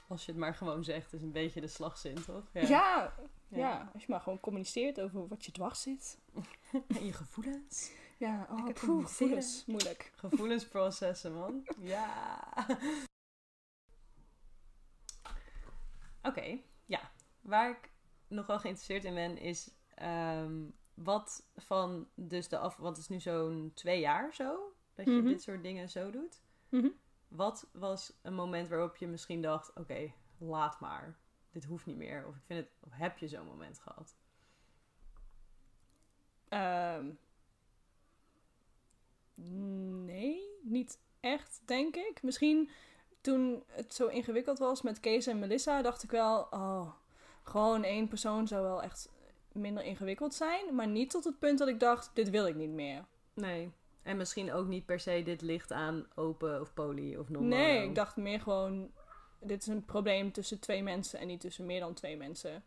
Als je het maar gewoon zegt, is een beetje de slagzin, toch? Ja, ja. Ja. als je maar gewoon communiceert over wat je dwars zit. <laughs> En je gevoelens. Ja, oh, poeh, gevoelens. Moeilijk. <laughs> Gevoelens processen, man. Ja. <laughs> Oké, ja. Waar ik nog wel geïnteresseerd in ben, is ehm, wat van dus de af... Want het is nu zo'n twee jaar zo, dat je Mhm. dit soort dingen zo doet. Mhm. Wat was een moment waarop je misschien dacht, oké, laat maar. Dit hoeft niet meer. Of ik vind het... Of heb je zo'n moment gehad? Ehm, nee, niet echt, denk ik. Misschien toen het zo ingewikkeld was met Kees en Melissa, dacht ik wel, oh, gewoon één persoon zou wel echt minder ingewikkeld zijn. Maar niet tot het punt dat ik dacht, dit wil ik niet meer. Nee. En misschien ook niet per se dit ligt aan open of poly of non Nee, ik dacht meer gewoon, dit is een probleem tussen twee mensen en niet tussen meer dan twee mensen.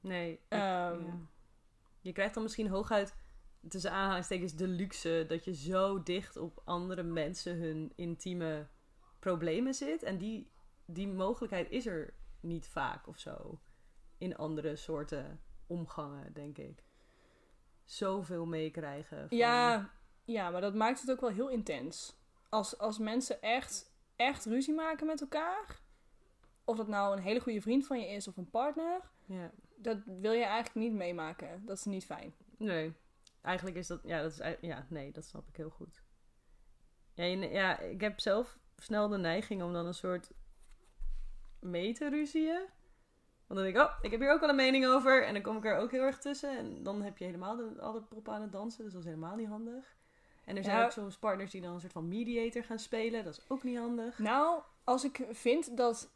Nee. ik- Ehm, ja. Je krijgt dan misschien hooguit tussen aanhalingstekens de luxe dat je zo dicht op andere mensen hun intieme problemen zit. En die, die mogelijkheid is er niet vaak of zo. In andere soorten omgangen, denk ik. Zoveel meekrijgen. van- Ja, ja, maar dat maakt het ook wel heel intens. Als, als mensen echt, echt ruzie maken met elkaar, of dat nou een hele goede vriend van je is of een partner, ja. dat wil je eigenlijk niet meemaken. Dat is niet fijn. Nee. Eigenlijk is dat... Ja, dat is, ja, nee, dat snap ik heel goed. Ja, ja, ik heb zelf snel de neiging om dan een soort mee te ruzieën. Want dan denk ik, oh, ik heb hier ook wel een mening over. En dan kom ik er ook heel erg tussen. En dan heb je helemaal de, alle proppen aan het dansen. Dus dat is helemaal niet handig. En er zijn Ja. ook soms partners die dan een soort van mediator gaan spelen. Dat is ook niet handig. Nou, als ik vind dat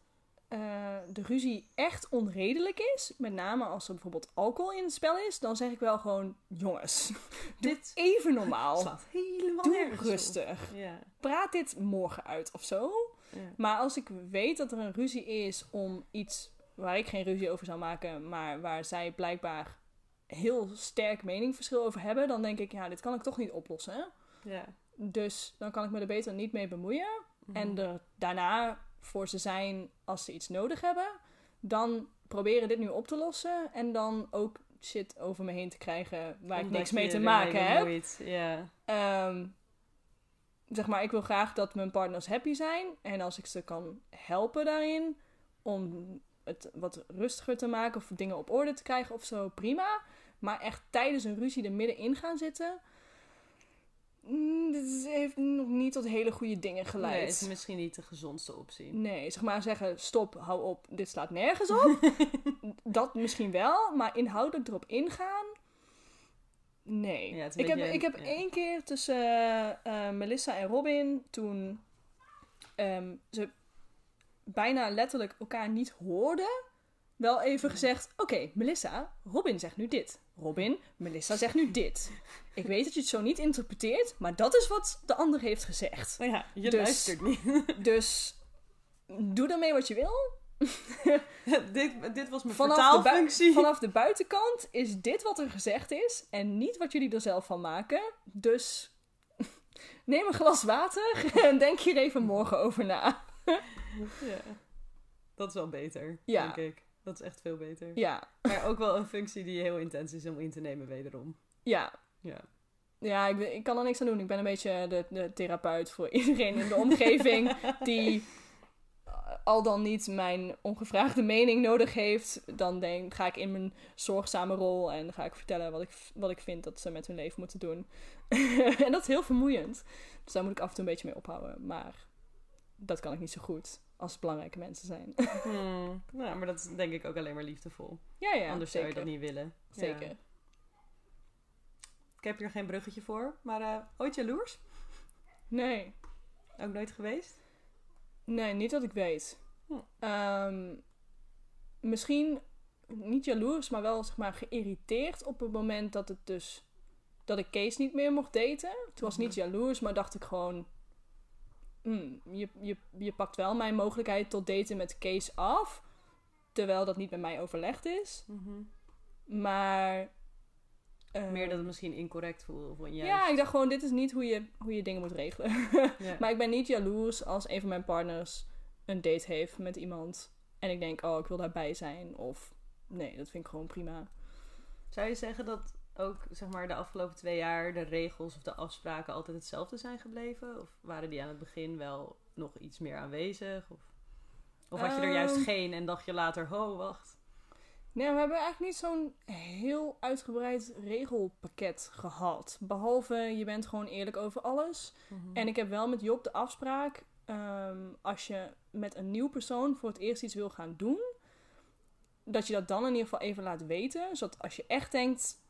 eh, de ruzie echt onredelijk is, met name als er bijvoorbeeld alcohol in het spel is, dan zeg ik wel gewoon, jongens, <laughs> Dit even normaal. slaat helemaal Doe rustig. Ja, Praat dit morgen uit of zo. ja. Maar als ik weet dat er een ruzie is om iets waar ik geen ruzie over zou maken, maar waar zij blijkbaar heel sterk meningverschil over hebben, dan denk ik, ja, dit kan ik toch niet oplossen. ja. Dus dan kan ik me er beter niet mee bemoeien. Mhm. En er daarna voor ze zijn als ze iets nodig hebben. Dan proberen dit nu op te lossen. En dan ook shit over me heen te krijgen waar ik niks mee te maken heb. Ja. Ehm, zeg maar, ik wil graag dat mijn partners happy zijn. En als ik ze kan helpen daarin om het wat rustiger te maken of dingen op orde te krijgen of zo, prima. Maar echt tijdens een ruzie er middenin gaan zitten. Mm, Dit heeft nog niet tot hele goede dingen Nee, geleid. het is misschien niet de gezondste optie. Nee, zeg maar zeggen, stop, hou op, dit slaat nergens op. <laughs> dat misschien wel, maar inhoudelijk erop ingaan, nee. Ja, ik, heb, ik heb ja. één keer tussen eh, Melissa en Robin, toen ehm, ze bijna letterlijk elkaar niet hoorden, wel even gezegd, oké, Melissa, Robin zegt nu dit. Robin, Melissa zegt nu dit. Ik weet dat je het zo niet interpreteert, maar dat is wat de ander heeft gezegd. Oh ja, je Dus- luistert niet. <laughs> Dus doe ermee wat je wil. <laughs> dit, dit was mijn Vanaf de, vertaalfunctie. vanaf de buitenkant is dit wat er gezegd is en niet wat jullie er zelf van maken. Dus <laughs> neem een glas water en denk hier even morgen over na. Ja. Dat is wel beter, Ja. denk ik. Dat is echt veel beter. Ja, Maar ook wel een functie die heel intens is om in te nemen wederom. ja. Ja. Ja, ik, ik kan er niks aan doen. Ik ben een beetje de, de therapeut voor iedereen in de omgeving die eh, al dan niet mijn ongevraagde mening nodig heeft. Dan denk, ga ik in mijn zorgzame rol en ga ik vertellen wat ik, wat ik vind dat ze met hun leven moeten doen. <laughs> en dat is heel vermoeiend. Dus daar moet ik af en toe een beetje mee ophouden. Maar dat kan ik niet zo goed als belangrijke mensen zijn. Hmm. <laughs> Nou, maar dat is denk ik ook alleen maar liefdevol. ja, ja, Anders zeker. zou je dat niet willen. Ja. Zeker. Ik heb hier geen bruggetje voor, maar eh, ooit jaloers? Nee. Ook nooit geweest? Nee, niet dat ik weet. Hm. Ehm, misschien niet jaloers, maar wel zeg maar geïrriteerd op het moment dat het dus dat ik Kees niet meer mocht daten. Het was niet jaloers, maar dacht ik gewoon. "Hmm, je, je, je pakt wel mijn mogelijkheid tot daten met Kees af. Terwijl dat niet met mij overlegd is. Maar. eh, Meer dat het misschien incorrect voelde. Of ja, ik dacht gewoon, dit is niet hoe je, hoe je dingen moet regelen. <laughs> Maar ik ben niet jaloers als een van mijn partners een date heeft met iemand. En ik denk, oh, ik wil daarbij zijn. Of nee, dat vind ik gewoon prima. Zou je zeggen dat ook zeg maar, de afgelopen twee jaar de regels of de afspraken altijd hetzelfde zijn gebleven? Of waren die aan het begin wel nog iets meer aanwezig? Of, of had je er juist Ehm. geen en dacht je later, oh wacht. Nee, we hebben eigenlijk niet zo'n heel uitgebreid regelpakket gehad. Behalve, je bent gewoon eerlijk over alles. En ik heb wel met Job de afspraak, ehm, als je met een nieuw persoon voor het eerst iets wil gaan doen, dat je dat dan in ieder geval even laat weten. Zodat als je echt denkt,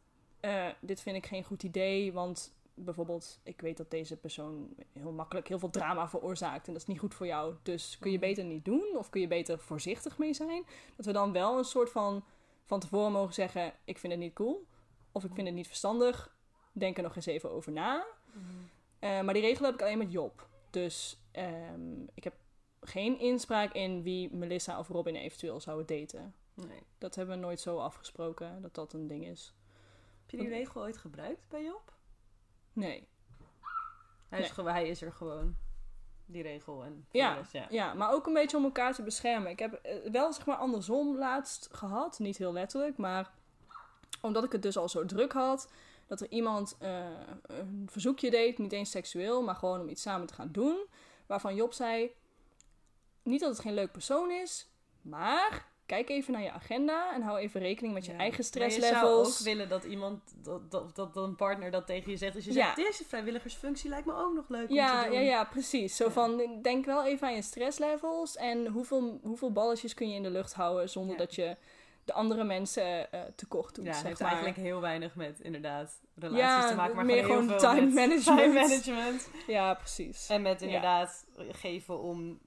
eh, dit vind ik geen goed idee, want bijvoorbeeld, ik weet dat deze persoon heel makkelijk heel veel drama veroorzaakt en dat is niet goed voor jou. Dus kun je beter niet doen of kun je beter voorzichtig mee zijn. Dat we dan wel een soort van van tevoren mogen zeggen, ik vind het niet cool of ik vind het niet verstandig. Denk er nog eens even over na. Eh, maar die regel heb ik alleen met Job. Dus ehm, ik heb geen inspraak in wie Melissa of Robin eventueel zouden daten. Nee. Dat hebben we nooit zo afgesproken, dat dat een ding is. Heb je die regel ooit gebruikt bij Job? Nee. Hij, is, Nee. hij is er gewoon. Die regel en Ja, rest, ja. Ja, maar ook een beetje om elkaar te beschermen. Ik heb eh, wel zeg maar andersom laatst gehad. Niet heel letterlijk, maar omdat ik het dus al zo druk had. Dat er iemand eh, een verzoekje deed, niet eens seksueel, maar gewoon om iets samen te gaan doen. Waarvan Job zei, niet dat het geen leuk persoon is, maar kijk even naar je agenda en hou even rekening met je Ja. eigen Maar je zou stresslevels. ook willen dat iemand, dat, dat, dat een partner dat tegen je zegt. Dus je Ja. zegt, deze vrijwilligersfunctie lijkt me ook nog leuk om Ja, te doen. ja, ja, precies. Zo van, denk wel even aan je stresslevels en hoeveel, hoeveel balletjes kun je in de lucht houden zonder dat je de andere mensen eh tekort doet, Ja, zeg heeft maar. eigenlijk heel weinig met inderdaad relaties Ja, te maken, maar meer gewoon, gewoon heel veel time management. <laughs> time management. Ja, precies. En met Ja. inderdaad geven om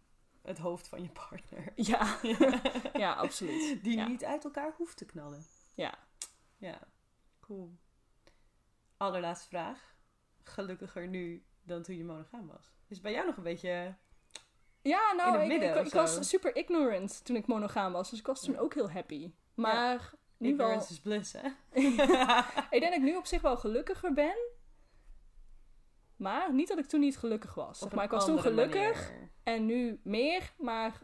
het hoofd van je partner. Ja, <laughs> ja absoluut. Die Ja. niet uit elkaar hoeft te knallen. Ja. Ja, cool. Allerlaatste vraag. Gelukkiger nu dan toen je monogaam was. Is bij jou nog een beetje... Ja, nou, ik, was super ignorant toen ik monogaam was. Dus ik was toen ook heel happy. Maar nu wel... Ignorance is bliss, hè? <laughs> <laughs> Ik denk dat ik nu op zich wel gelukkiger ben. Maar niet dat ik toen niet gelukkig was. Zeg Op maar ik was toen gelukkig manier. en nu meer, maar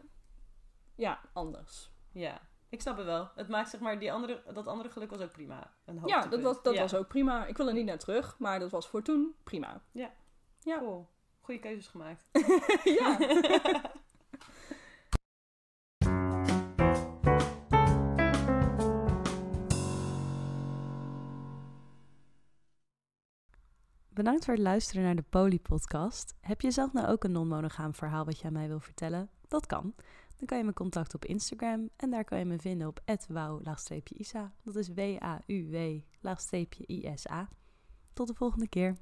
ja, anders. Ja, ik snap het wel. Het maakt zeg maar, die andere, dat andere geluk was ook prima. Een Ja, dat, was, dat Ja, was ook prima. Ik wil er niet naar terug, maar dat was voor toen prima. ja. Cool. Goede keuzes gemaakt. <laughs> ja. <laughs> Bedankt voor het luisteren naar de Poly-podcast. Heb je zelf nou ook een non-monogaam verhaal wat je aan mij wil vertellen? Dat kan. Dan kan je me contacten op Instagram en daar kan je me vinden op wauw-isa. Dat is W-A-U-W-I-S-A. Tot de volgende keer.